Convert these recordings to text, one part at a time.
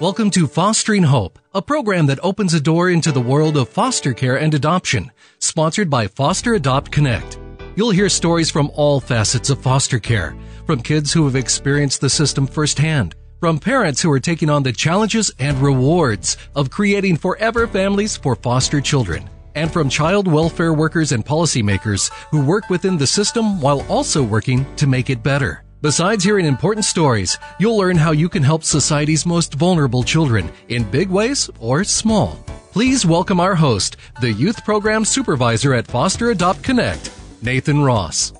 Welcome to Fostering Hope, a program that opens a door into the world of foster care and adoption, sponsored by Foster Adopt Connect. You'll hear stories from all facets of foster care, from kids who have experienced the system firsthand, from parents who are taking on the challenges and rewards of creating forever families for foster children, and from child welfare workers and policymakers who work within the system while also working to make it better. Besides hearing important stories, you'll learn how you can help society's most vulnerable children in big ways or small. Please welcome our host, the Youth Program Supervisor at Foster Adopt Connect, Nathan Ross.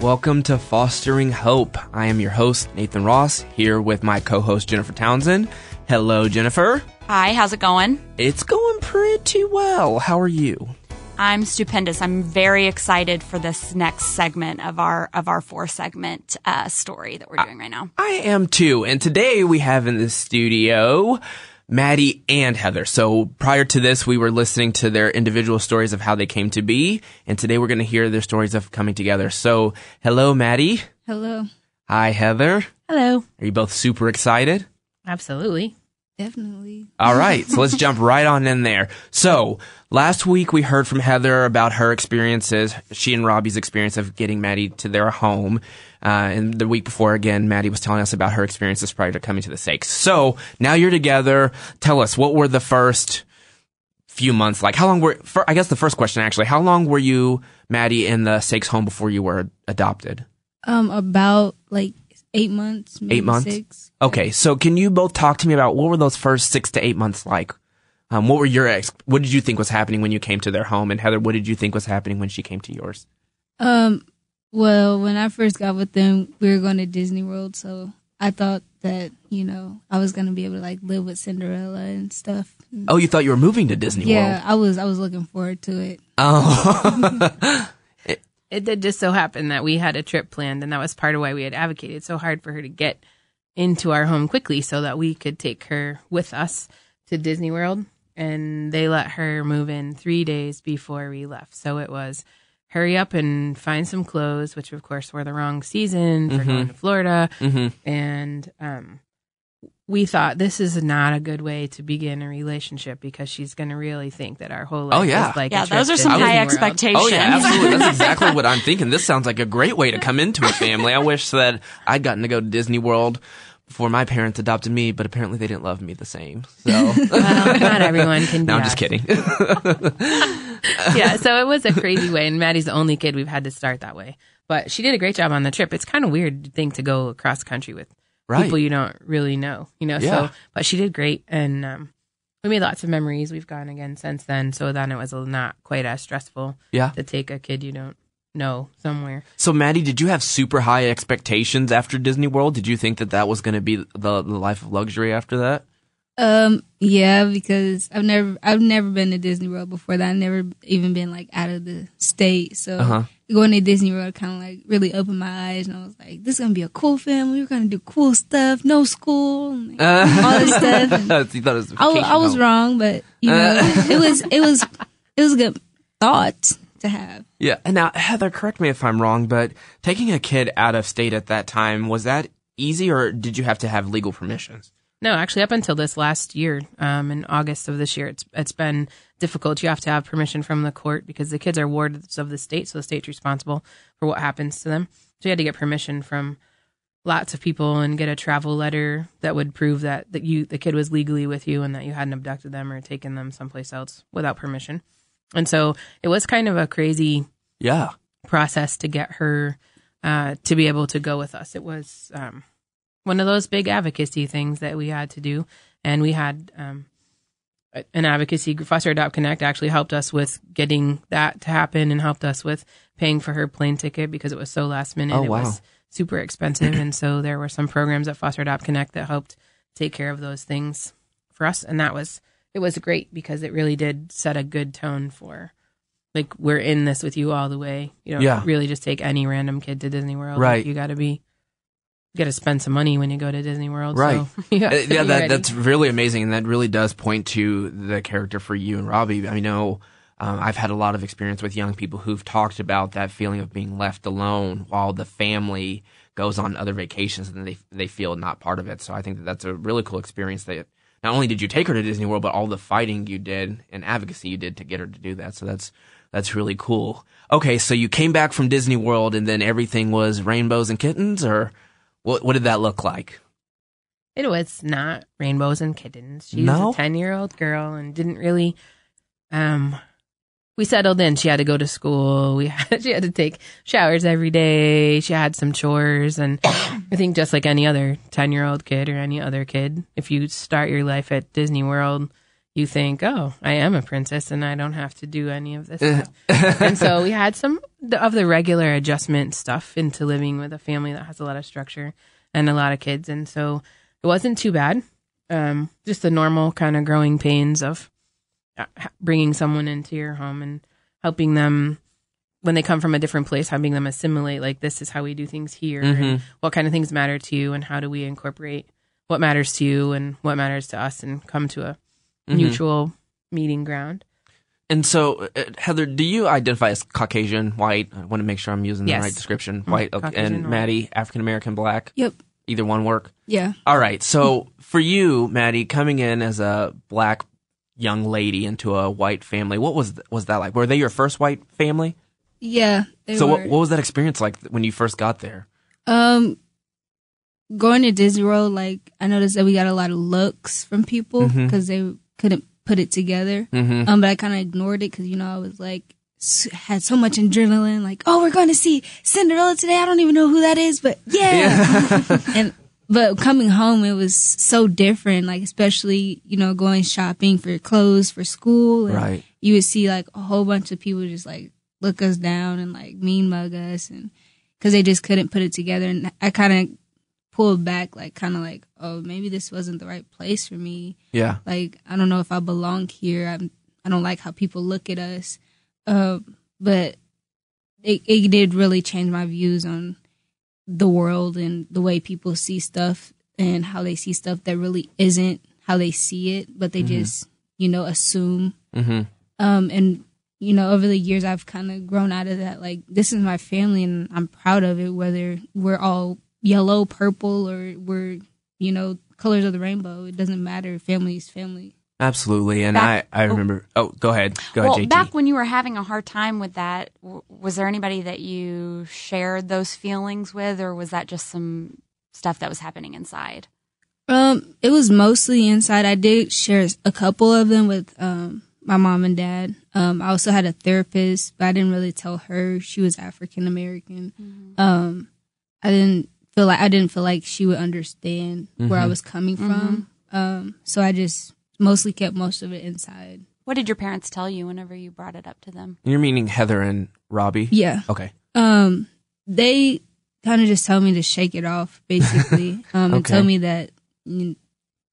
Welcome to Fostering Hope. I am your host, Nathan Ross, here with my co host, Jennifer Townsend. Hello, Jennifer. Hi, how's it going? It's going pretty well. How are you? I'm stupendous. I'm very excited for this next segment of our of our four segment uh, story that we're doing right now. I am too. And today we have in the studio Maddie and Heather. So prior to this, we were listening to their individual stories of how they came to be, and today we're going to hear their stories of coming together. So, hello, Maddie. Hello. Hi, Heather. Hello. Are you both super excited? Absolutely. Definitely. All right, so let's jump right on in there. So, last week we heard from Heather about her experiences, she and Robbie's experience of getting Maddie to their home. Uh, and the week before, again, Maddie was telling us about her experiences prior to coming to the Sakes. So, now you're together. Tell us, what were the first few months like? How long were, for, I guess the first question actually, how long were you, Maddie, in the Sakes home before you were adopted? Um, about like eight months. Maybe Eight months? Six. Okay, so can you both talk to me about what were those first six to eight months like? Um, what were your ex? What did you think was happening when you came to their home? And Heather, what did you think was happening when she came to yours? Um, well, when I first got with them, we were going to Disney World, so I thought that you know I was gonna be able to like live with Cinderella and stuff. Oh, you thought you were moving to Disney yeah, World? I was. I was looking forward to it. Oh, It did just so happen that we had a trip planned, and that was part of why we had advocated so hard for her to get into our home quickly so that we could take her with us to Disney World. And they let her move in three days before we left. So it was hurry up and find some clothes, which of course were the wrong season for going to Florida. Mhm. And um, we thought this is not a good way to begin a relationship because she's going to really think that our whole oh, life Oh, yeah. is like a Yeah, trip those are some Disney high World. expectations. oh yeah, absolutely. That's exactly what I'm thinking. This sounds like a great way to come into a family. I wish that I'd gotten to go to Disney World before my parents adopted me, but apparently they didn't love me the same. So, Well, not everyone can. no, do I'm just kidding. yeah, so it was a crazy way, and Maddie's the only kid we've had to start that way. But she did a great job on the trip. It's kind of weird thing to go across country with Right. people you don't really know, you know. Yeah. So, but she did great, and um, we made lots of memories. We've gone again since then, so then it was not quite as stressful Yeah. to take a kid you don't know somewhere. So, Maddie, did you have super high expectations after Disney World? Did you think that that was going to be the, the life of luxury after that? Um, yeah, because I've never, I've never been to Disney World before that. I've never even been like out of the state. So Uh-huh. going to Disney World kind of like really opened my eyes, and I was like, "This is gonna be a cool family. We're gonna do cool stuff. No school, and, like, all this stuff." You thought it was I, I was wrong, but you know, it was, it was, it was a good thought to have. Yeah. And now, Heather, correct me if I'm wrong, but taking a kid out of state at that time, was that easy or did you have to have legal permissions? No, actually, up until this last year, um, in August of this year, it's it's been difficult. You have to have permission from the court because the kids are wards of the state, so the state's responsible for what happens to them. So you had to get permission from lots of people and get a travel letter that would prove that that you the kid was legally with you and that you hadn't abducted them or taken them someplace else without permission. And so it was kind of a crazy Yeah. process to get her uh, to be able to go with us. It was um, one of those big advocacy things that we had to do, and we had um, an advocacy group, Foster Adopt Connect actually helped us with getting that to happen and helped us with paying for her plane ticket because it was so last minute. Oh, it wow. was super expensive, and so there were some programs at Foster Adopt Connect that helped take care of those things for us, and that was it was great because it really did set a good tone for like we're in this with you all the way. You don't Yeah. really just take any random kid to Disney World. Right. Like, you got to be, you got to spend some money when you go to Disney World. Right. So Uh, yeah, that, ready. that's really amazing, and that really does point to the character for you and Robbie. I know um, I've had a lot of experience with young people who've talked about that feeling of being left alone while the family goes on other vacations and they they feel not part of it. So I think that that's a really cool experience that not only did you take her to Disney World, but all the fighting you did and advocacy you did to get her to do that. So that's that's really cool. Okay, so you came back from Disney World and then everything was rainbows and kittens, or what? What did that look like? It was not rainbows and kittens. She No? was a ten year old girl and didn't really. Um, we settled in. She had to go to school. We had, she had to take showers every day. She had some chores, and I think just like any other ten year old kid or any other kid, if you start your life at Disney World, you think, "Oh, I am a princess, and I don't have to do any of this." stuff. and so we had some of the regular adjustment stuff into living with a family that has a lot of structure and a lot of kids, and so it wasn't too bad. Um, just the normal kind of growing pains of uh, bringing someone into your home and helping them when they come from a different place, helping them assimilate. Like this is how we do things here, and what kind of things matter to you, and how do we incorporate what matters to you and what matters to us, and come to a mutual meeting ground. And so, uh, Heather, do you identify as Caucasian, white? I want to make sure I'm using Yes. the right description. White, okay. And white. Maddie, African American, black. Yep. Either one work. Yeah. All right. So for you, Maddie, coming in as a black young lady into a white family, what was was that like? Were they your first white family? Yeah. They so were. what, what was that experience like when you first got there? Um, going to Disney World, like I noticed that we got a lot of looks from people because they couldn't put it together. Mm-hmm. Um, but I kind of ignored it because you know I was like had so much adrenaline. Like, oh, we're going to see Cinderella today. I don't even know who that is, but yeah. and but coming home, it was so different. Like especially you know going shopping for clothes for school. And Right. You would see like a whole bunch of people just like look us down and like mean mug us and because they just couldn't put it together. And I kind of pulled back, like kind of like, oh, maybe this wasn't the right place for me. Yeah. Like I don't know if I belong here. I'm I don't like how people look at us. Uh, but it it did really change my views on the world and the way people see stuff and how they see stuff that really isn't how they see it, but they just you know assume. Mm-hmm. Um, and you know, over the years, I've kind of grown out of that. Like, this is my family, and I'm proud of it. Whether we're all yellow, purple, or we're you know colors of the rainbow, it doesn't matter. Family is family. Absolutely. And Back- I I remember. Oh, go ahead. Go well, ahead, JT. back when you were having a hard time with that, w- was there anybody that you shared those feelings with, or was that just some stuff that was happening inside? Um, it was mostly inside. I did share a couple of them with um my mom and dad. Um, I also had a therapist, but I didn't really tell her she was African American. Um, I didn't feel like I didn't feel like she would understand where I was coming from. Um, so I just mostly kept most of it inside. What did your parents tell you whenever you brought it up to them? You're meaning Heather and Robbie. Yeah. Okay. Um, they kind of just tell me to shake it off, basically, um, and tell me that mm,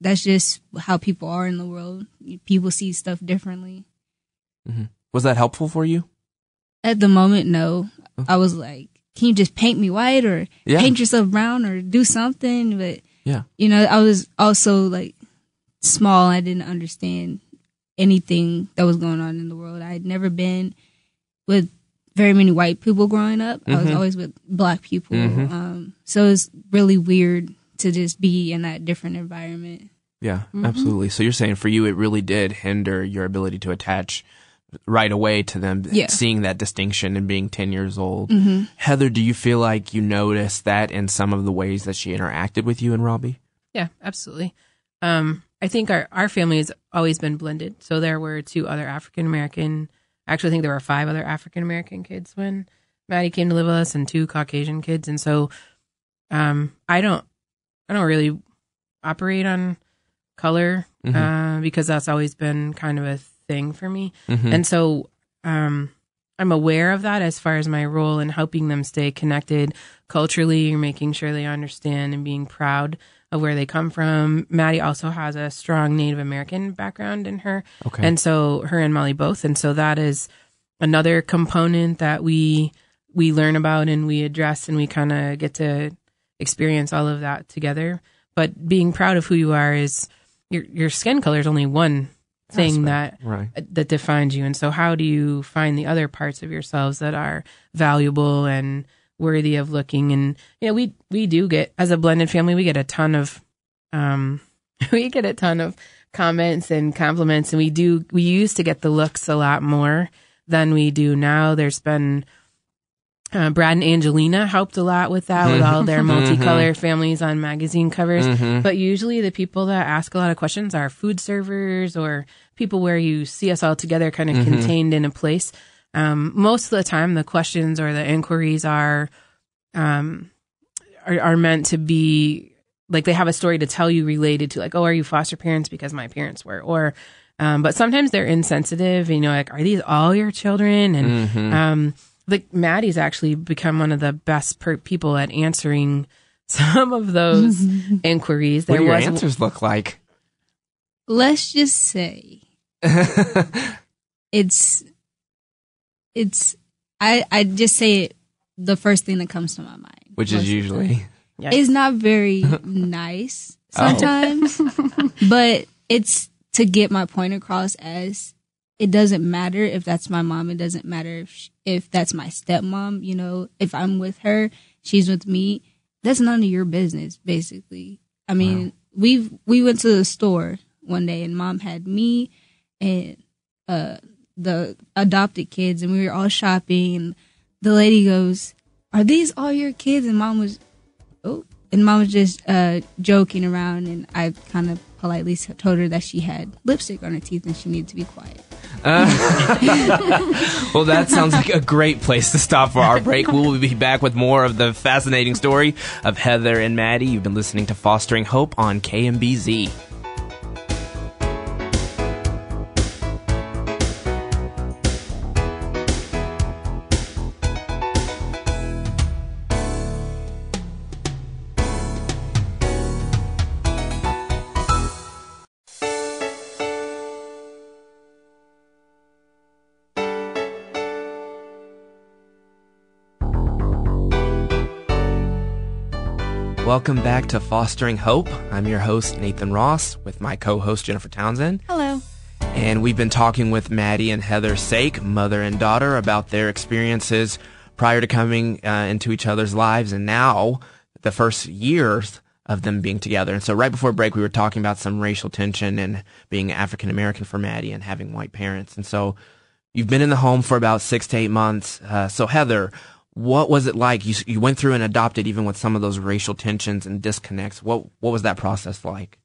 that's just how people are in the world. People see stuff differently. Mm-hmm. Was that helpful for you? At the moment, no. I was like, "Can you just paint me white, or Yeah. paint yourself brown, or do something?" But Yeah. you know, I was also like small. I didn't understand anything that was going on in the world. I had never been with very many white people growing up. I was Mhm. always with black people. Mhm. Um, so it's really weird to just be in that different environment. Yeah, absolutely. So you're saying for you, it really did hinder your ability to attach right away to them, Yeah. seeing that distinction and being 10 years old. hmm Heather, do you feel like you noticed that in some of the ways that she interacted with you and Robbie? Yeah, absolutely. Um, I think our, our family has always been blended. So there were two other African American, actually, I think there were five other African American kids when Maddie came to live with us and two Caucasian kids. And so um, I don't, I don't really operate on color Mhm. uh, because that's always been kind of a thing for me. Mhm. And so um, I'm aware of that as far as my role in helping them stay connected culturally, making sure they understand and being proud of where they come from. Maddie also has a strong Native American background in her. Okay. And so her and Molly both. And so that is another component that we we learn about and we address and we kind of get to experience all of that together. But being proud of who you are is your your skin color is only one thing that right. that defines you. And so, how do you find the other parts of yourselves that are valuable and worthy of looking? And you know, we we do get as a blended family, we get a ton of um, we get a ton of comments and compliments, and we do. We used to get the looks a lot more than we do now. There's been uh, Brad and Angelina helped a lot with that, with all their multicolor families on magazine covers. But usually, the people that ask a lot of questions are food servers or people where you see us all together, kind of contained in a place. Um, most of the time, the questions or the inquiries are um, are, are meant to be like they have a story to tell you related to like, oh, are you foster parents because my parents were, or um, but sometimes they're insensitive. You know, like, are these all your children? And um, like Maddie's actually become one of the best per- people at answering some of those inquiries. What do your was answers look like? Let's just say it's it's I I just say it the first thing that comes to my mind. Which is most of usually It's not very nice oh. sometimes, but it's to get my point across as it doesn't matter if that's my mom. It doesn't matter if sh if that's my stepmom. You know, if I'm with her, she's with me. That's none of your business, basically. I mean, we we went to the store one day and mom had me and uh the adopted kids and we were all shopping and the lady goes, "Are these all your kids?" And mom was oh, and mom was just uh, joking around, and I kind of politely told her that she had lipstick on her teeth and she needed to be quiet. Uh, well, that sounds like a great place to stop for our break. We will be back with more of the fascinating story of Heather and Maddie. You've been listening to Fostering Hope on KMBZ. Welcome back to Fostering Hope. I'm your host, Nathan Ross, with my co host, Jennifer Townsend. Hello. And we've been talking with Maddie and Heather Sake, mother and daughter, about their experiences prior to coming uh, into each other's lives and now the first years of them being together. And so right before break, we were talking about some racial tension and being African American for Maddie and having white parents. And so you've been in the home for about six to eight months. Uh, so Heather, what was it like? You, you went through and adopted even with some of those racial tensions and disconnects. What, what was that process like?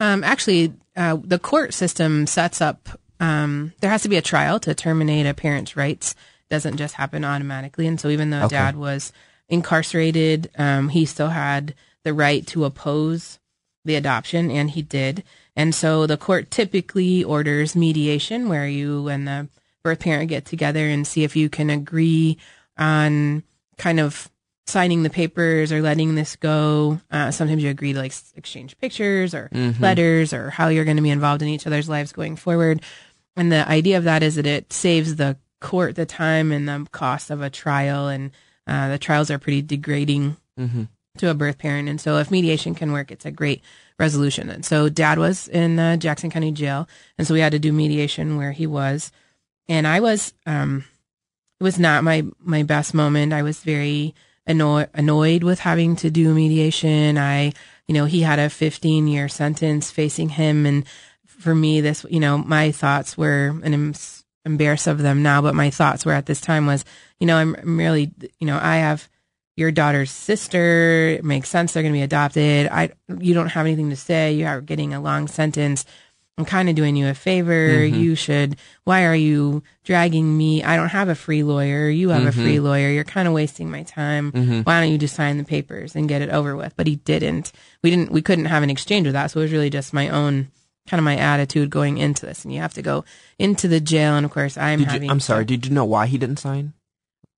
Um, actually, uh, the court system sets up. Um, there has to be a trial to terminate a parent's rights. Doesn't just happen automatically. And so, even though Okay. dad was incarcerated, um, he still had the right to oppose the adoption, and he did. And so, the court typically orders mediation, where you and the birth parent get together and see if you can agree on kind of signing the papers or letting this go. Uh, sometimes you agree to like exchange pictures or letters or how you're going to be involved in each other's lives going forward. And the idea of that is that it saves the court the time and the cost of a trial. And uh, the trials are pretty degrading to a birth parent. And so if mediation can work, it's a great resolution. And so dad was in uh, Jackson County Jail. And so we had to do mediation where he was. And I was, um, it was not my, my best moment. I was very annoyed, annoyed with having to do mediation. I, you know, he had a 15 year sentence facing him. And for me, this, you know, my thoughts were, and I'm embarrassed of them now, but my thoughts were at this time was, you know, I'm, I'm really, you know, I have your daughter's sister. It makes sense. They're going to be adopted. I, you don't have anything to say. You are getting a long sentence. I'm kind of doing you a favor. You should, why are you dragging me? I don't have a free lawyer. You have a free lawyer. You're kind of wasting my time. Why don't you just sign the papers and get it over with? But he didn't. We didn't, we couldn't have an exchange with that. So it was really just my own kind of my attitude going into this. And you have to go into the jail. And of course, I'm Did having, you, I'm sorry. Did you know why he didn't sign?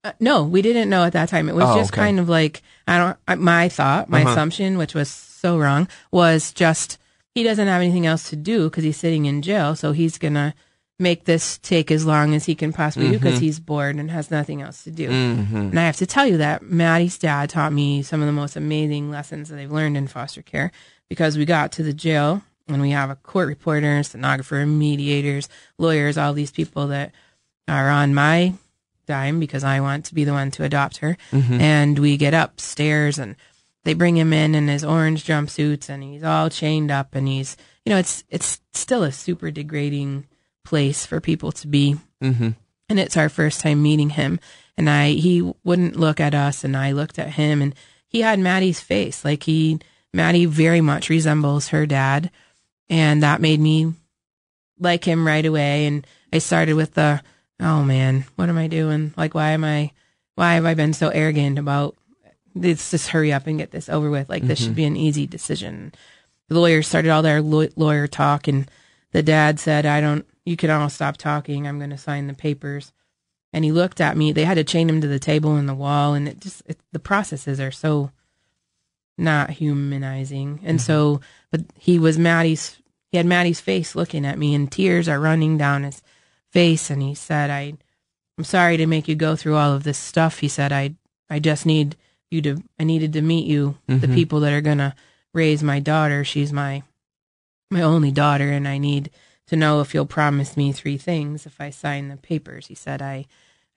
uh, no, we didn't know at that time. It was Oh, just okay. kind of like I don't. My thought, my Uh-huh. assumption, which was so wrong, was just he doesn't have anything else to do because he's sitting in jail, so he's gonna make this take as long as he can possibly do because he's bored and has nothing else to do. Mm-hmm. And I have to tell you that Maddie's dad taught me some of the most amazing lessons that they've learned in foster care because we got to the jail and we have a court reporter, stenographer, mediators, lawyers, all these people that are on my dime because I want to be the one to adopt her. And we get upstairs and they bring him in in his orange jumpsuits and he's all chained up and he's you know it's it's still a super degrading place for people to be. Mm-hmm. and it's our first time meeting him. And i he wouldn't look at us and i looked at him and he had maddie's face. Like he maddie very much resembles her dad. And that made me like him right away. And i started with the oh man what am i doing? Like why am i why have i been so arrogant about let's just hurry up and get this over with. Like this should mm-hmm. be an easy decision. The lawyers started all their law- lawyer talk and the dad said i don't you can all stop talking. I'm going to sign the papers. And he looked at me. They had to chain him to the table and the wall and it just it, the processes are so not humanizing. And mm-hmm. so but he was maddie's he had maddie's face looking at me and tears are running down his face and he said i i'm sorry to make you go through all of this stuff. He said i i just need you to i needed to meet you the Mhm. people that are to raise my daughter. She's my my only daughter and i need to know if you'll promise me three things if i sign the papers. He said i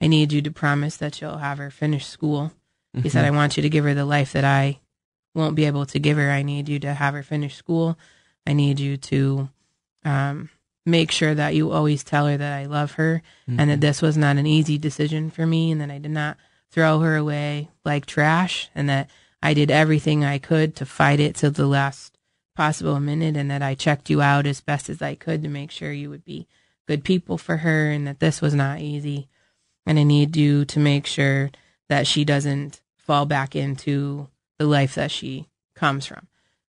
i need you to promise that you'll have her finish school. He said i want you to give her the life that i won't be able to give her. I need you to have her finish school. I need you to um, make sure that you always tell her that i love her and that this was not an easy decision for me and that i did not throw her away like trash and that i did everything i could to fight it till the last possible minute and that I checked you out as best as I could to make sure you would be good people for her and that this was not easy. And I need you to make sure that she doesn't fall back into the life that she comes from.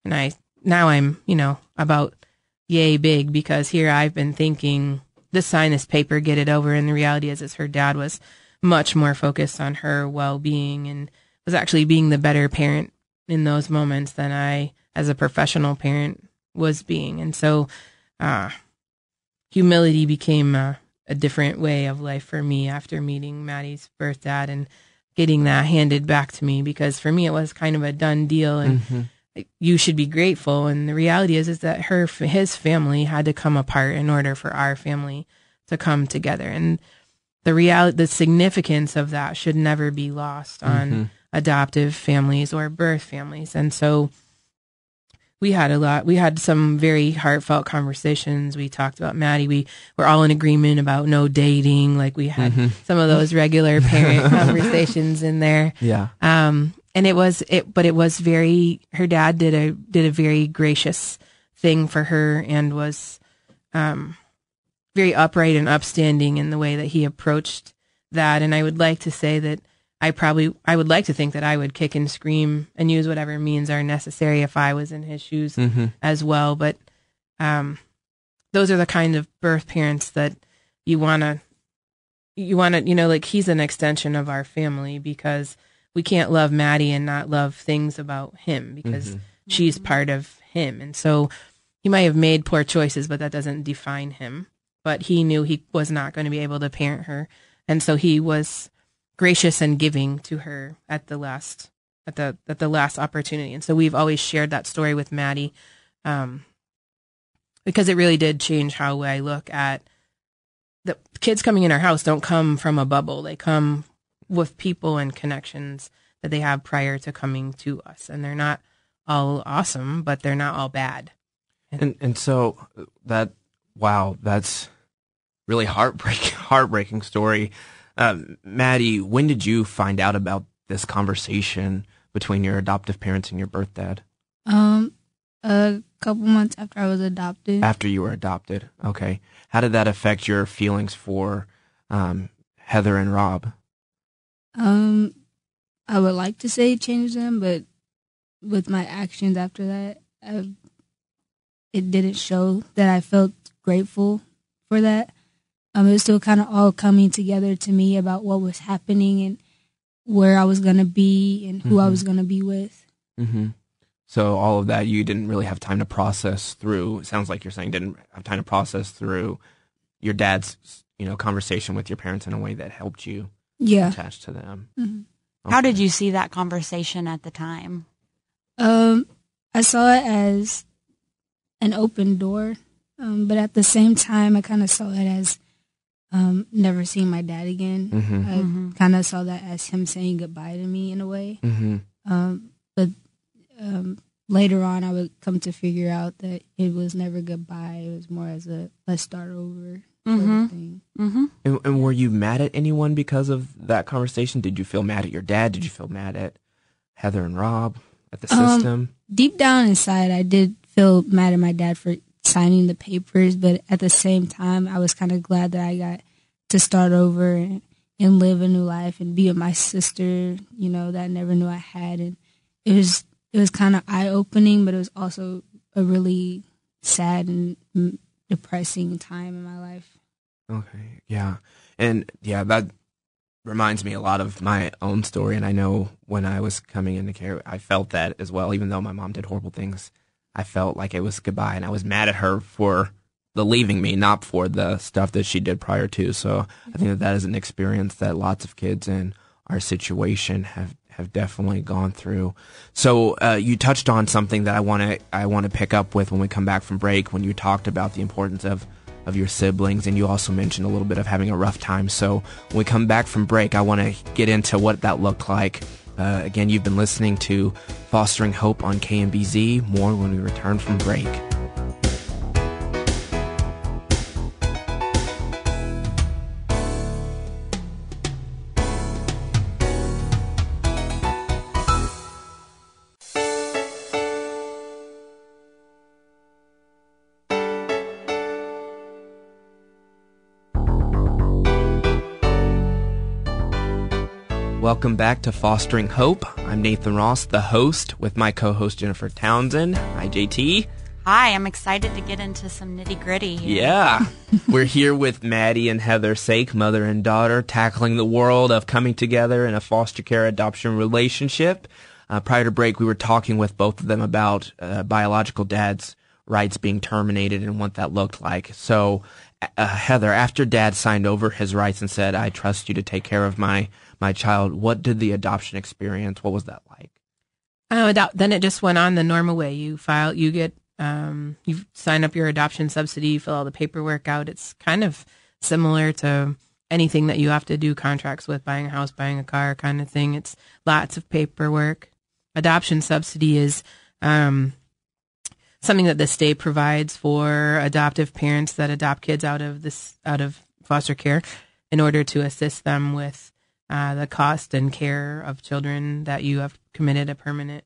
And I now I'm, you know, about yay big because here I've been thinking just sign this paper, get it over. And the reality is, is her dad was much more focused on her well being and was actually being the better parent in those moments than I, as a professional parent, was being. And so, uh, humility became a, a different way of life for me after meeting Maddie's birth dad and getting that handed back to me because for me it was kind of a done deal and Mm-hmm. you should be grateful and the reality is is that her his family had to come apart in order for our family to come together and the reality the significance of that should never be lost on adoptive families or birth families. And so we had a lot we had some very heartfelt conversations. We talked about maddie. We were all in agreement about no dating. Like we had some of those regular parent conversations in there. Yeah. um and it was it but it was very her dad did a did a very gracious thing for her and was um very upright and upstanding in the way that he approached that. And i would like to say that i probably i would like to think that i would kick and scream and use whatever means are necessary if i was in his shoes Mm-hmm. as well. But um those are the kind of birth parents that you want to you want to you know like he's an extension of our family because we can't love Maddie and not love things about him because she's part of him. And so he might have made poor choices but that doesn't define him but he knew he was not going to be able to parent her and so he was gracious and giving to her at the last at the at the last opportunity and so we've always shared that story with Maddie um because it really did change how I look at the kids coming in our house don't come from a bubble. They come with people and connections that they have prior to coming to us. And they're not all awesome, but they're not all bad. And and so that wow, that's really heartbreaking heartbreaking story. Um, Maddie, when did you find out about this conversation between your adoptive parents and your birth dad? Um, a couple months after I was adopted. After you were adopted. Okay. How did that affect your feelings for um, Heather and Rob? Um, I would like to say change them, but with my actions after that, I, it didn't show that I felt grateful for that. Um, it was still kind of all coming together to me about what was happening and where I was gonna be and who I Mhm. was gonna be with. Mm-hmm. So all of that you didn't really have time to process through. It sounds like you're saying didn't have time to process through your dad's, you know, conversation with your parents in a way that helped you Yeah. attach to them. Mhm. How did you see that conversation at the time? Um, I saw it as an open door, um, but at the same time, I kind of saw it as um, never seeing my dad again. Mhm. I Mhm. kind of saw that as him saying goodbye to me in a way. Mm-hmm. Um, but um, later on, I would come to figure out that it was never goodbye. It was more as a let's start over sort Mhm. of thing. Mm-hmm. And, and were you mad at anyone because of that conversation? Did you feel mad at your dad? Did you feel mad at Heather and Rob? At the Um, system? Deep down inside, I did feel mad at my dad for signing the papers, but at the same time, I was kind of glad that I got to start over and, and live a new life and be with my sister, you know, that I never knew I had. And it was it was kind of eye opening, but it was also a really sad and depressing time in my life. Okay, yeah, and yeah, that reminds me a lot of my own story. And I know when I was coming into care, I felt that as well. Even though my mom did horrible things, I felt like it was goodbye, and I was mad at her for the leaving me, not for the stuff that she did prior to. So I think that that is an experience that lots of kids in our situation have have definitely gone through. So uh, you touched on something that I want to I want to pick up with when we come back from break. When you talked about the importance of of your siblings, and you also mentioned a little bit of having a rough time. So when we come back from break, I want to get into what that looked like. Uh, again, you've been listening to Fostering Hope on KMBZ. More when we return from break. Welcome back to Fostering Hope. I'm Nathan Ross, the host, with my co host Jennifer Townsend. Hi, JT. Hi, I'm excited to get into some nitty gritty. Yeah. We're here with Maddie and Heather Sake, mother and daughter, tackling the world of coming together in a foster care adoption relationship. Uh, prior to break, we were talking with both of them about uh, biological dad's rights being terminated and what that looked like. So, uh, Heather, after dad signed over his rights and said, I trust you to take care of my, my child, what did the adoption experience, what was that like? Oh, then it just went on the normal way. You file, you get, um, you sign up your adoption subsidy, you fill all the paperwork out. It's kind of similar to anything that you have to do contracts with, buying a house, buying a car, kind of thing. It's lots of paperwork. Adoption subsidy is um, something that the state provides for adoptive parents that adopt kids out of this out of foster care in order to assist them with uh, the cost and care of children that you have committed a permanent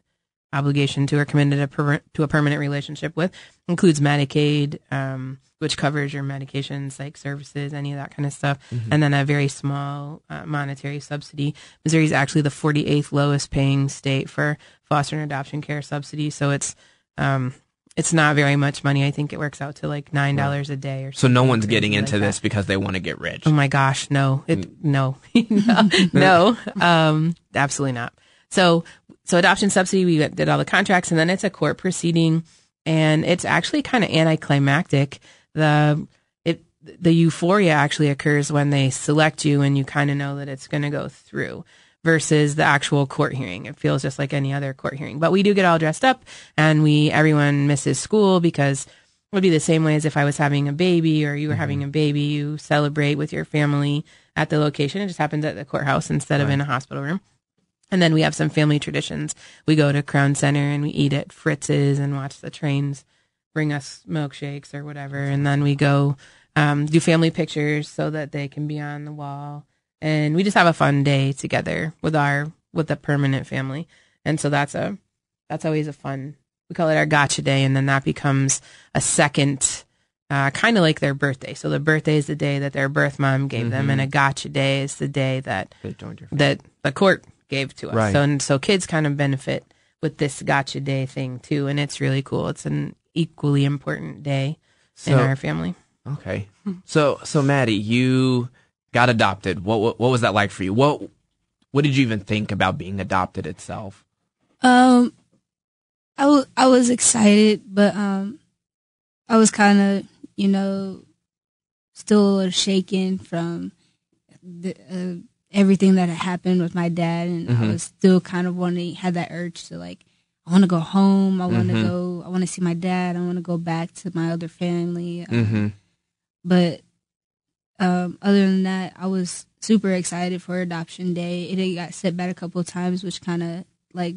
obligation to or committed a per- to a permanent relationship with includes Medicaid, um, which covers your medication, psych services, any of that kind of stuff, and then a very small uh, monetary subsidy. Missouri is actually the 48th lowest paying state for foster and adoption care subsidy, so it's um, it's not very much money. I think it works out to like nine dollars a day or something. So no one's getting like into that. this because they want to get rich. Oh my gosh, no. It no. no. no. Um absolutely not. So so adoption subsidy we did all the contracts and then it's a court proceeding and it's actually kind of anticlimactic. The it the euphoria actually occurs when they select you and you kind of know that it's going to go through versus the actual court hearing. It feels just like any other court hearing. But we do get all dressed up and we everyone misses school because it would be the same way as if I was having a baby or you were having a baby. You celebrate with your family at the location. It just happens at the courthouse instead of in a hospital room. And then we have some family traditions. We go to Crown Center and we eat at Fritz's and watch the trains bring us milkshakes or whatever. And then we go um, do family pictures so that they can be on the wall. And we just have a fun day together with our with the permanent family. And so that's a that's always a fun. We call it our gotcha day, and then that becomes a second. Uh, kind of like their birthday. So the birthday is the day that their birth mom gave them, and a gotcha day is the day that They joined your that the court gave to us. Right. So and so kids kind of benefit with this gotcha day thing too, and it's really cool. It's an equally important day in our family. Okay. So so Maddie, you got adopted. What, what what was that like for you? What what did you even think about being adopted itself? Um, I I was excited, but um, I was kind of you know still shaken from the, uh, everything that had happened with my dad, and I was still kind of wanting had that urge to like I want to go home. I want to Mhm. go. I want to see my dad. I want to go back to my other family. Um, Mm-hmm. but um, other than that, I was super excited for adoption day. It got set back a couple of times, which kind of like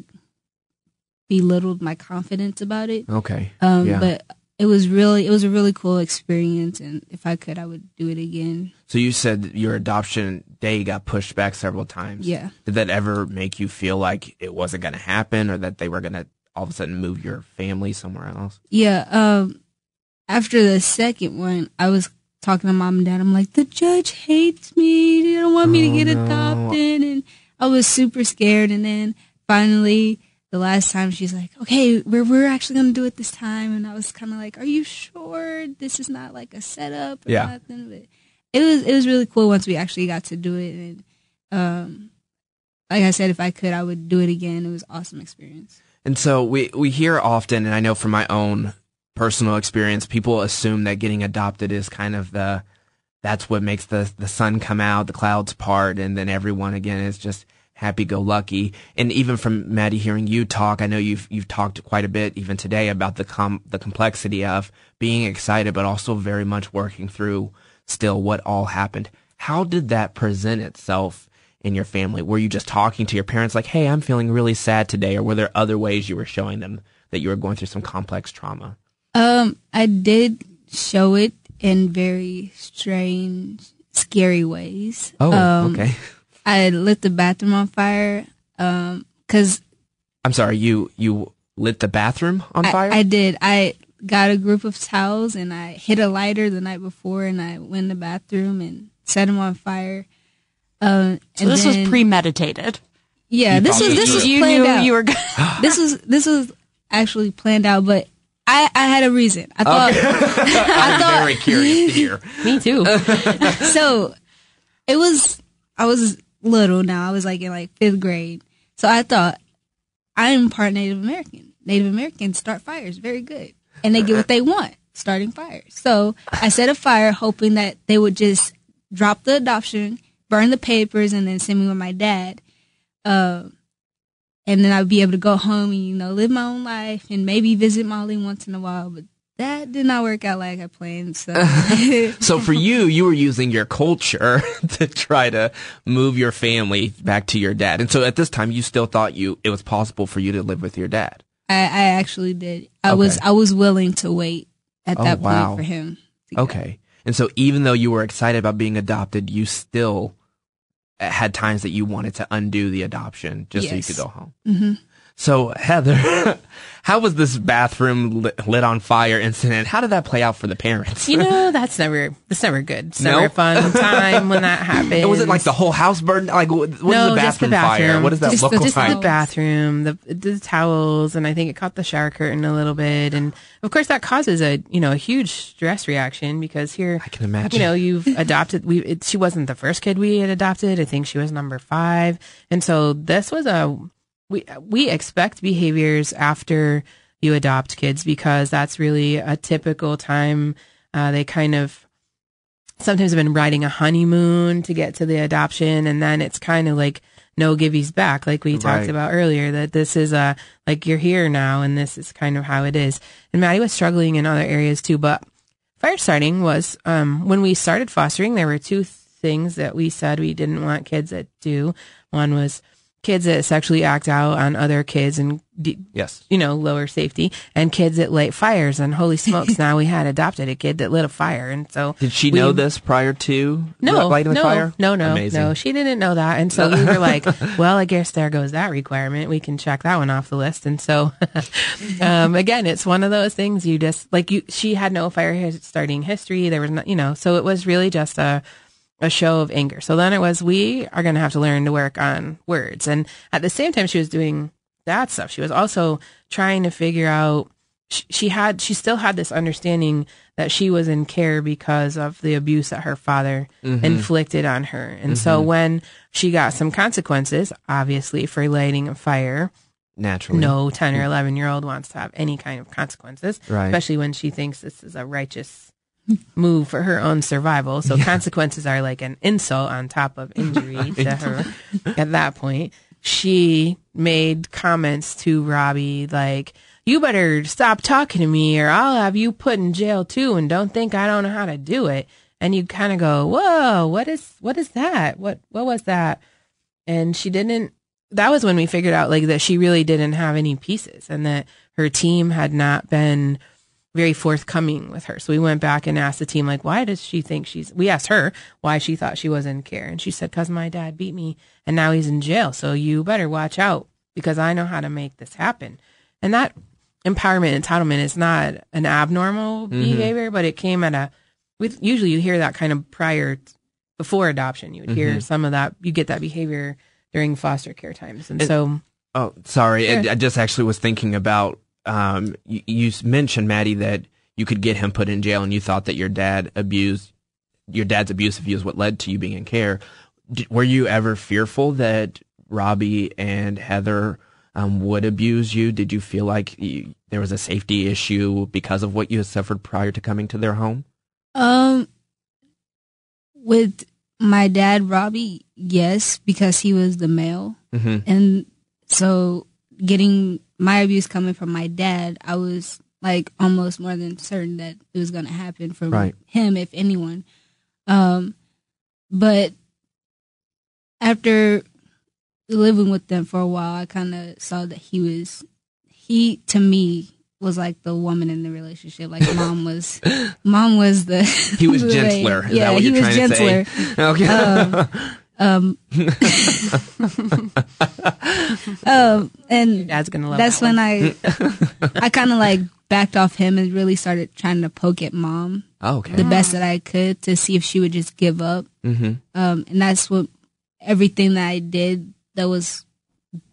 belittled my confidence about it. Okay. Um, yeah. but it was really it was a really cool experience, and if I could, I would do it again. So you said your adoption day got pushed back several times. Yeah. Did that ever make you feel like it wasn't going to happen, or that they were going to all of a sudden move your family somewhere else? Yeah. Um, after the second one, I was talking to mom and dad. I'm like, the judge hates me. They don't want me to Oh, get no. adopted, and I was super scared. And then finally, the last time, she's like, okay, we're we're actually gonna do it this time. And I was kind of like, are you sure this is not like a setup or Yeah. nothing? But it was it was really cool once we actually got to do it. And um, like I said, if I could, I would do it again. It was an awesome experience. And so we we hear often, and I know from my own personal experience, people assume that getting adopted is kind of the that's what makes the the sun come out, the clouds part, and then everyone again is just happy go lucky. And even from Maddie hearing you talk, I know you've you've talked quite a bit even today about the com the complexity of being excited, but also very much working through still what all happened. How did that present itself in your family? Were you just talking to your parents like, "Hey, I'm feeling really sad today," or were there other ways you were showing them that you were going through some complex trauma? Um, I did show it in very strange, scary ways. Oh, um, okay. I lit the bathroom on fire. Um, cause I'm sorry. You you lit the bathroom on I, fire. I did. I got a group of towels and I hit a lighter the night before and I went in the bathroom and set them on fire. Um, So and this then- was premeditated. Yeah, You this was this was you planned knew out. you were. This was this was actually planned out, but I I had a reason. I thought I'm thought- very curious to hear. Me too. so it was I was little now. I was like in like fifth grade. So I thought I'm part Native American. Native Americans start fires very good. And they get what they want, starting fires. So I set a fire hoping that they would just drop the adoption, burn the papers, and then send me with my dad. Um and then I'd be able to go home and, you know, live my own life and maybe visit Molly once in a while. But that did not work out like I planned. So So for you, you were using your culture to try to move your family back to your dad. And so at this time, you still thought you it was possible for you to live with your dad. I, I actually did. I was I was willing to wait at Oh, that wow. point for him. go. Okay. And so even though you were excited about being adopted, you still had times that you wanted to undo the adoption just so you could go home. hmm So Heather, how was this bathroom lit, lit on fire incident? How did that play out for the parents? You know, that's never that's never good. It's never No? a fun time when that happens. Was it like the whole house burned? Like what, no, is the just the bathroom, fire? What does that Just look the- like? just the the- bathroom, the the towels, and I think it caught the shower curtain a little bit, and of course that causes a you know a huge stress reaction because here I can imagine. you know you've adopted. We it, she wasn't the first kid we had adopted. I think she was number five, and so this was a we we expect behaviors after you adopt kids because that's really a typical time. Uh, they kind of sometimes have been riding a honeymoon to get to the adoption, and then it's kind of like no givey's back, like we Right. talked about earlier. That this is a like you're here now, and this is kind of how it is. And Maddie was struggling in other areas too, but fire starting was um, when we started fostering. There were two things that we said we didn't want kids to do. One was kids that sexually act out on other kids and yes. you know, lower safety and kids that light fires. And holy smokes, now we had adopted a kid that lit a fire. And so Did she we- know this prior to No, lighting the no, fire? no, no, Amazing. no. She didn't know that. And so we were like, well, I guess there goes that requirement. We can check that one off the list. And so, um, again, it's one of those things you just like you, she had no fire starting history. There was no, you know, so it was really just a, a show of anger. So then it was, we are going to have to learn to work on words. And at the same time, she was doing that stuff. She was also trying to figure out, she, she had, she still had this understanding that she was in care because of the abuse that her father mm-hmm. inflicted on her. And so mm-hmm. when she got some consequences, obviously for lighting a fire, Naturally. no 10 or mm-hmm. 11 year old wants to have any kind of consequences, Right. especially when she thinks this is a righteous move for her own survival. So consequences are like an insult on top of injury to her at that point. She made comments to Robbie like, you better stop talking to me or I'll have you put in jail too and don't think I don't know how to do it. And you kind of go, whoa, what is, what is that? What, what was that? And she didn't that was when we figured out like that she really didn't have any pieces and that her team had not been very forthcoming with her. So we went back and asked the team, like, why does she think she's, we asked her why she thought she was in care. And she said, cause my dad beat me and now he's in jail. So you better watch out because I know how to make this happen. And that empowerment entitlement is not an abnormal mm-hmm. behavior, but it came at a, with usually you hear that kind of prior, before adoption, you would hear mm-hmm. some of that, you get that behavior during foster care times. And And- so, Oh, sorry. I, I just actually was thinking about. Um, you, you mentioned Maddie that you could get him put in jail, and you thought that your dad abused your dad's abuse of you is what led to you being in care. D- were you ever fearful that Robbie and Heather um, would abuse you? Did you feel like you, there was a safety issue because of what you had suffered prior to coming to their home? Um, with my dad, Robbie, yes, because he was the male, Mm-hmm. and so getting my abuse coming from my dad, I was like almost more than certain that it was going to happen from Right. him, if anyone. Um, but after living with them for a while, I kind of saw that he was, he to me was like the woman in the relationship. Like mom was, mom was the. He was the- gentler. Is yeah, that what he you're was trying gentler. to say? Okay. Um, um, and dad's going to love that's that when. I, I kind of like backed off him and really started trying to poke at mom Oh, okay. the best that I could to see if she would just give up. Mm-hmm. Um, and that's what everything that I did that was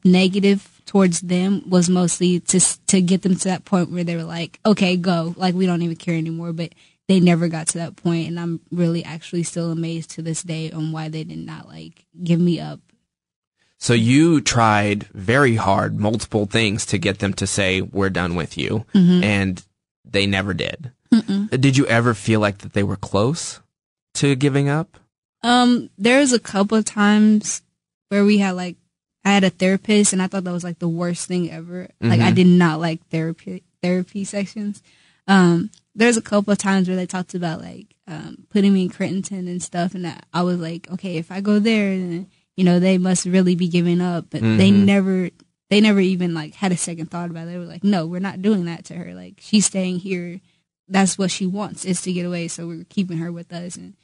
negative towards them was mostly to to get them to that point where they were like, okay, go, like we don't even care anymore. But they never got to that point, and I'm really actually still amazed to this day on why they did not like give me up. So you tried very hard, multiple things to get them to say, we're done with you. And they never did. Did you ever feel like that they were close to giving up? Um, there's a couple of times where we had like I had a therapist and I thought that was like the worst thing ever. Like I did not like therapy therapy sections. Um, there's a couple of times where they talked about like um putting me in Crittenton and stuff and I, I was like, okay, if I go there then you know, they must really be giving up. But they never they never even like had a second thought about it. They were like, No, we're not doing that to her. Like she's staying here. That's what she wants is to get away, so we're keeping her with us and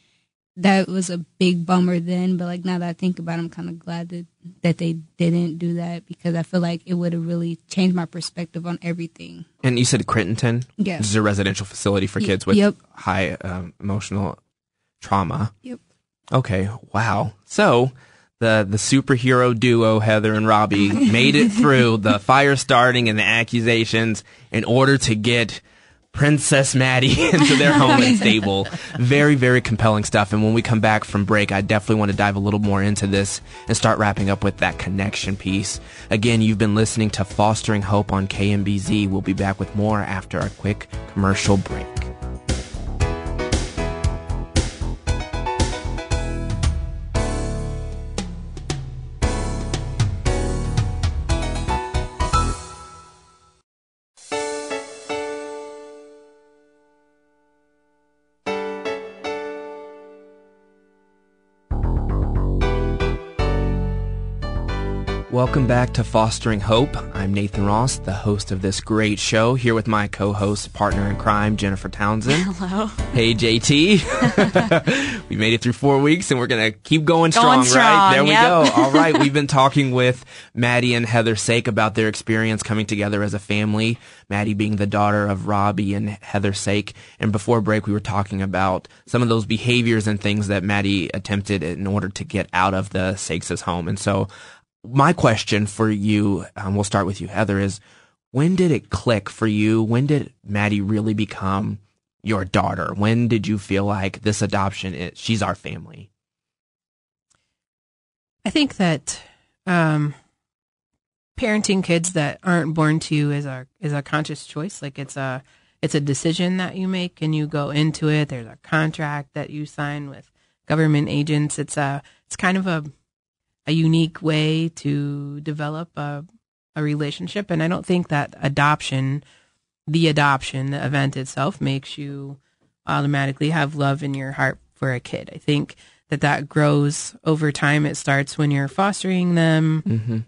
that was a big bummer then, but like now that I think about it, I'm kind of glad that, that they didn't do that because I feel like it would have really changed my perspective on everything. And you said Crittenton? Yeah. This is a residential facility for kids with yep. high um, emotional trauma. Yep. Okay. Wow. So the the superhero duo Heather and Robbie made it through the fire starting and the accusations in order to get Princess Maddie into their home and stable. Very, very compelling stuff. And when we come back from break, I definitely want to dive a little more into this and start wrapping up with that connection piece. Again, you've been listening to Fostering Hope on KMBZ. We'll be back with more after a quick commercial break. Welcome back to Fostering Hope. I'm Nathan Ross, the host of this great show, here with my co-host, partner in crime, Jennifer Townsend. Hello. Hey, JT. we made it through four weeks and we're going to keep going, strong, Going right? strong, There we go. All right. We've been talking with Maddie and Heather Sake about their experience coming together as a family. Maddie being the daughter of Robbie and Heather Sake. And before break, we were talking about some of those behaviors and things that Maddie attempted in order to get out of the Sakes' home. And so my question for you, um, we'll start with you, Heather, is when did it click for you? When did Maddie really become your daughter? When did you feel like this adoption is she's our family? I think that um, parenting kids that aren't born to you is a is a conscious choice. Like it's a it's a decision that you make and you go into it. There's a contract that you sign with government agents. It's a it's kind of a a unique way to develop a a relationship. And I don't think that adoption, the adoption, the event itself, makes you automatically have love in your heart for a kid. I think that that grows over time. It starts when you're fostering them, Mm-hmm.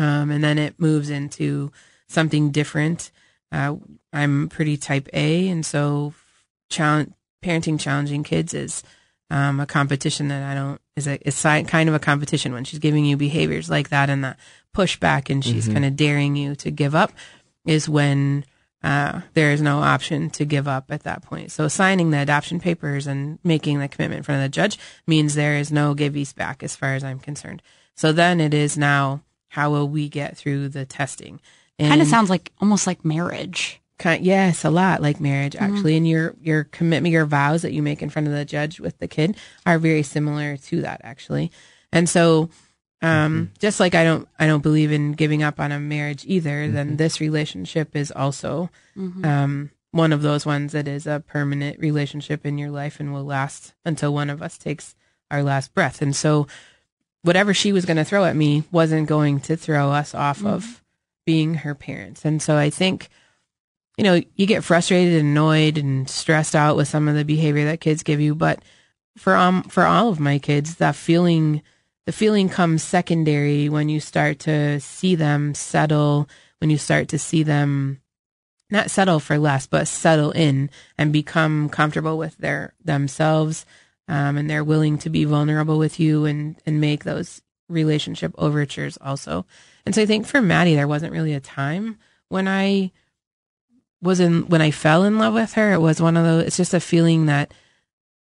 Um, and then it moves into something different. Uh, I'm pretty type A, and so challenge, parenting challenging kids is um, a competition that I don't is a is kind of a competition when she's giving you behaviors like that and that pushback, and she's mm-hmm. kind of daring you to give up. Is when uh, there is no option to give up at that point. So signing the adoption papers and making the commitment in front of the judge means there is no giveys back as far as I'm concerned. So then it is now how will we get through the testing? Kind of sounds like almost like marriage. Kind, yes, a lot like marriage mm-hmm. actually, mm-hmm. and your your commitment, your vows that you make in front of the judge with the kid are very similar to that actually. And so, um, mm-hmm. just like I don't I don't believe in giving up on a marriage either, mm-hmm. then this relationship is also mm-hmm. um, one of those ones that is a permanent relationship in your life and will last until one of us takes our last breath. And so, whatever she was going to throw at me wasn't going to throw us off of mm-hmm. being her parents. And so I think, you know, you get frustrated and annoyed and stressed out with some of the behavior that kids give you, but for um for all of my kids, that feeling the feeling comes secondary when you start to see them settle, when you start to see them not settle for less, but settle in and become comfortable with their themselves um, and they're willing to be vulnerable with you and and make those relationship overtures also. And so I think for Maddie, there wasn't really a time when I was in when I fell in love with her. It was one of those. It's just a feeling that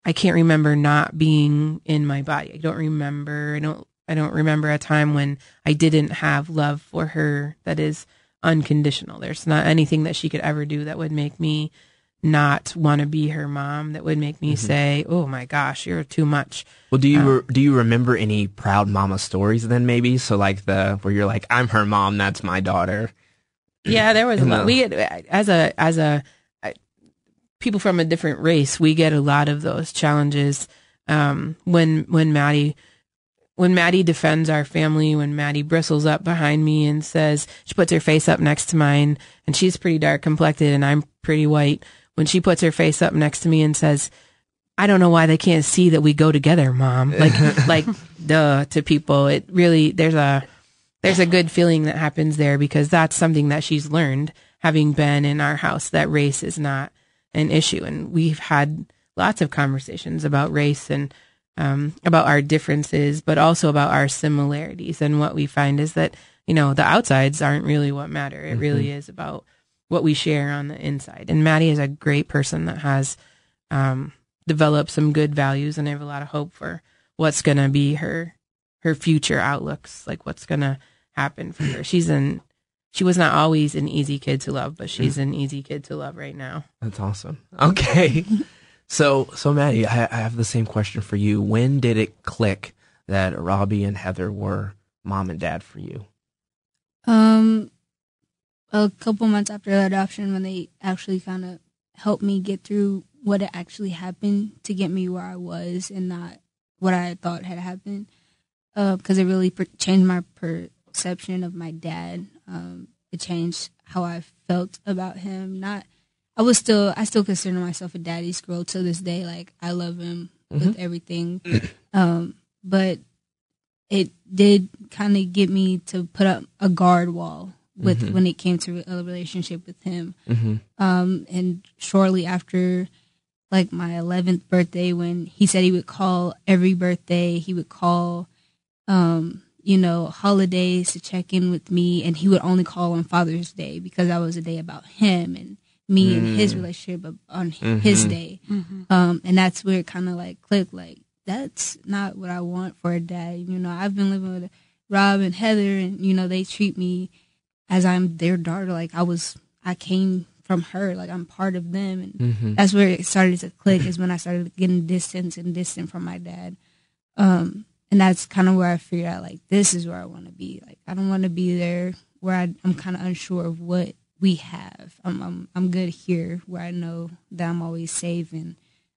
I can't remember not being in my body. I don't remember. I don't. I don't remember a time when I didn't have love for her that is unconditional. There's not anything that she could ever do that would make me not want to be her mom that would make me mm-hmm. say, "Oh my gosh, you're too much." Well, do you um, re- do you remember any proud mama stories then maybe? So like the where you're like, "I'm her mom, that's my daughter." Yeah, there was a lot. We get, as a as a people from a different race, we get a lot of those challenges um, when when Maddie when Maddie defends our family, when Maddie bristles up behind me and says she puts her face up next to mine, and she's pretty dark complected and I'm pretty white when she puts her face up next to me and says, I don't know why they can't see that we go together, mom. Like, like, duh, to people. It really, there's a, there's a good feeling that happens there because that's something that she's learned having been in our house that race is not an issue. And we've had lots of conversations about race and, um, about our differences, but also about our similarities. And what we find is that, you know, the outsides aren't really what matter. It mm-hmm. really is about what we share on the inside. And Maddie is a great person that has um, developed some good values, and I have a lot of hope for what's going to be her her future outlooks, like what's going to happen for her. She's an she was not always an easy kid to love, but she's an easy kid to love right now. That's awesome. Okay. so, so Maddie, I, I have the same question for you. When did it click that Robbie and Heather were mom and dad for you? Um, a couple months after the adoption when they actually kind of helped me get through what had actually happened to get me where I was and not what I thought had happened. Because uh, it really per- changed my perception of my dad. Um, it changed how I felt about him. Not, I was still, I still consider myself a daddy's girl to this day. Like I love him mm-hmm. with everything. Um, but it did kind of get me to put up a guard wall with mm-hmm. when it came to a relationship with him. Mm-hmm. Um, and shortly after, like my 11th birthday, when he said he would call every birthday, he would call, um, you know, holidays to check in with me, and he would only call on Father's Day because that was a day about him and me mm. and his mm. relationship on mm-hmm. his day. Mm-hmm. Um, and that's where it kind of like clicked, like that's not what I want for a dad. You know, I've been living with Rob and Heather, and you know they treat me as I'm their daughter, like I was, I came from her, like I'm part of them, and mm-hmm. that's where it started to click. Is when I started getting distance and distant from my dad, um, and that's kind of where I figured out like this is where I want to be. Like I don't want to be there where I, am kind of unsure of what we have. I'm, I'm I'm good here where I know that I'm always safe and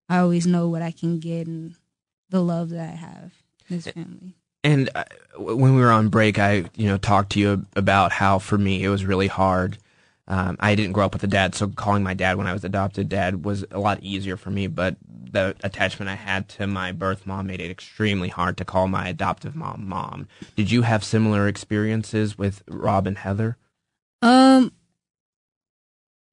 I always know what I can get and the love that I have in this family. And uh, when we were on break, I you know talked to you about how for me it was really hard um, I didn't grow up with a dad, so calling my dad when I was adopted dad was a lot easier for me. But the attachment I had to my birth mom made it extremely hard to call my adoptive mom mom. Did you have similar experiences with Rob and Heather? Um,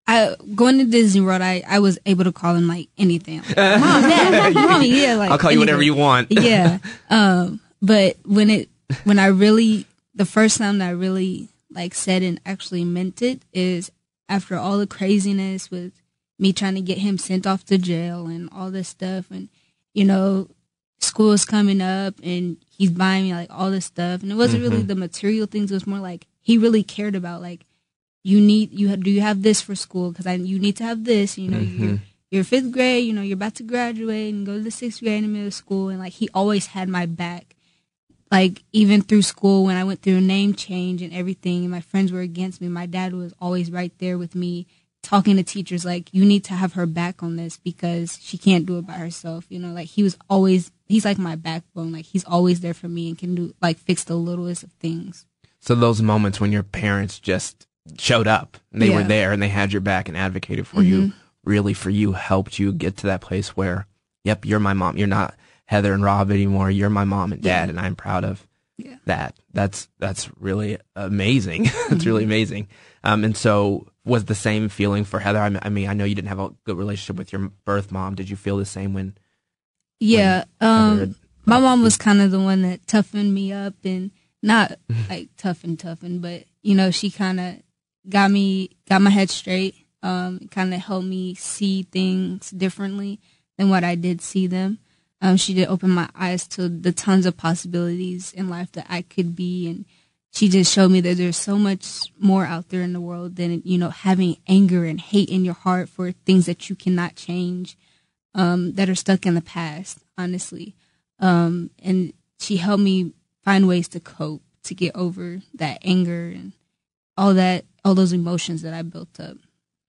I going to Disney World, I I was able to call him like anything, like, mom, dad, mommy, yeah, like I'll call you whatever you want. yeah. Um, but when it when I really the first time that I really like said and actually meant it is after all the craziness with me trying to get him sent off to jail and all this stuff and you know school's coming up and he's buying me like all this stuff. And it wasn't really mm-hmm. the material things it was more like he really cared about like you need you have, do you have this for school? Because I you need to have this you know you're mm-hmm. you're fifth grade you know you're about to graduate and go to the sixth grade in middle school. And like he always had my back like even through school when I went through a name change and everything and my friends were against me my dad was always right there with me talking to teachers like you need to have her back on this because she can't do it by herself you know like he was always he's like my backbone like he's always there for me and can do like fix the littlest of things. So those moments when your parents just showed up and they were there and they had your back and advocated for you, mm-hmm. really for you helped you get to that place where, yep, you're my mom. You're not Heather and Rob anymore. You're my mom and dad, and I'm proud of Yeah. that. That's that's really amazing. That's really amazing. Um, and so was the same feeling for Heather. I mean, I mean, I know you didn't have a good relationship with your birth mom. Did you feel the same when? Yeah. Heather Um, had my mom was kind of the one that toughened me up and not like tough and toughen, but you know, she kind of got me, got my head straight. Um, kind of helped me see things differently than what I did see them. Um, she did open my eyes to the tons of possibilities in life that I could be, and she just showed me that there's so much more out there in the world than you know having anger and hate in your heart for things that you cannot change um, that are stuck in the past, honestly. Um, and she helped me find ways to cope, to get over that anger and all that, all those emotions that I built up.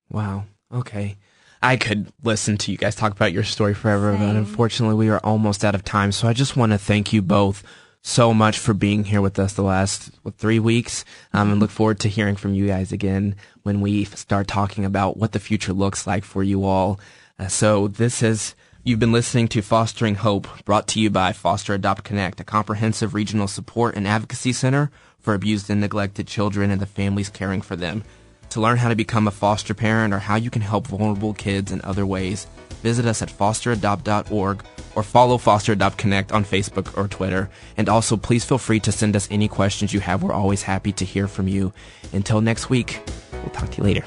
Wow. Okay. I could listen to you guys talk about your story forever, but unfortunately, we are almost out of time. So I just want to thank you both so much for being here with us the last what, three weeks, um, and look forward to hearing from you guys again when we start talking about what the future looks like for you all. Uh, so this is. You've been listening to Fostering Hope, brought to you by Foster Adopt Connect, a comprehensive regional support and advocacy center for abused and neglected children and the families caring for them. To learn how to become a foster parent or how you can help vulnerable kids in other ways, visit us at fosteradopt.org or follow Foster Adopt Connect on Facebook or Twitter. And also, please feel free to send us any questions you have. We're always happy to hear from you. Until next week, we'll talk to you later.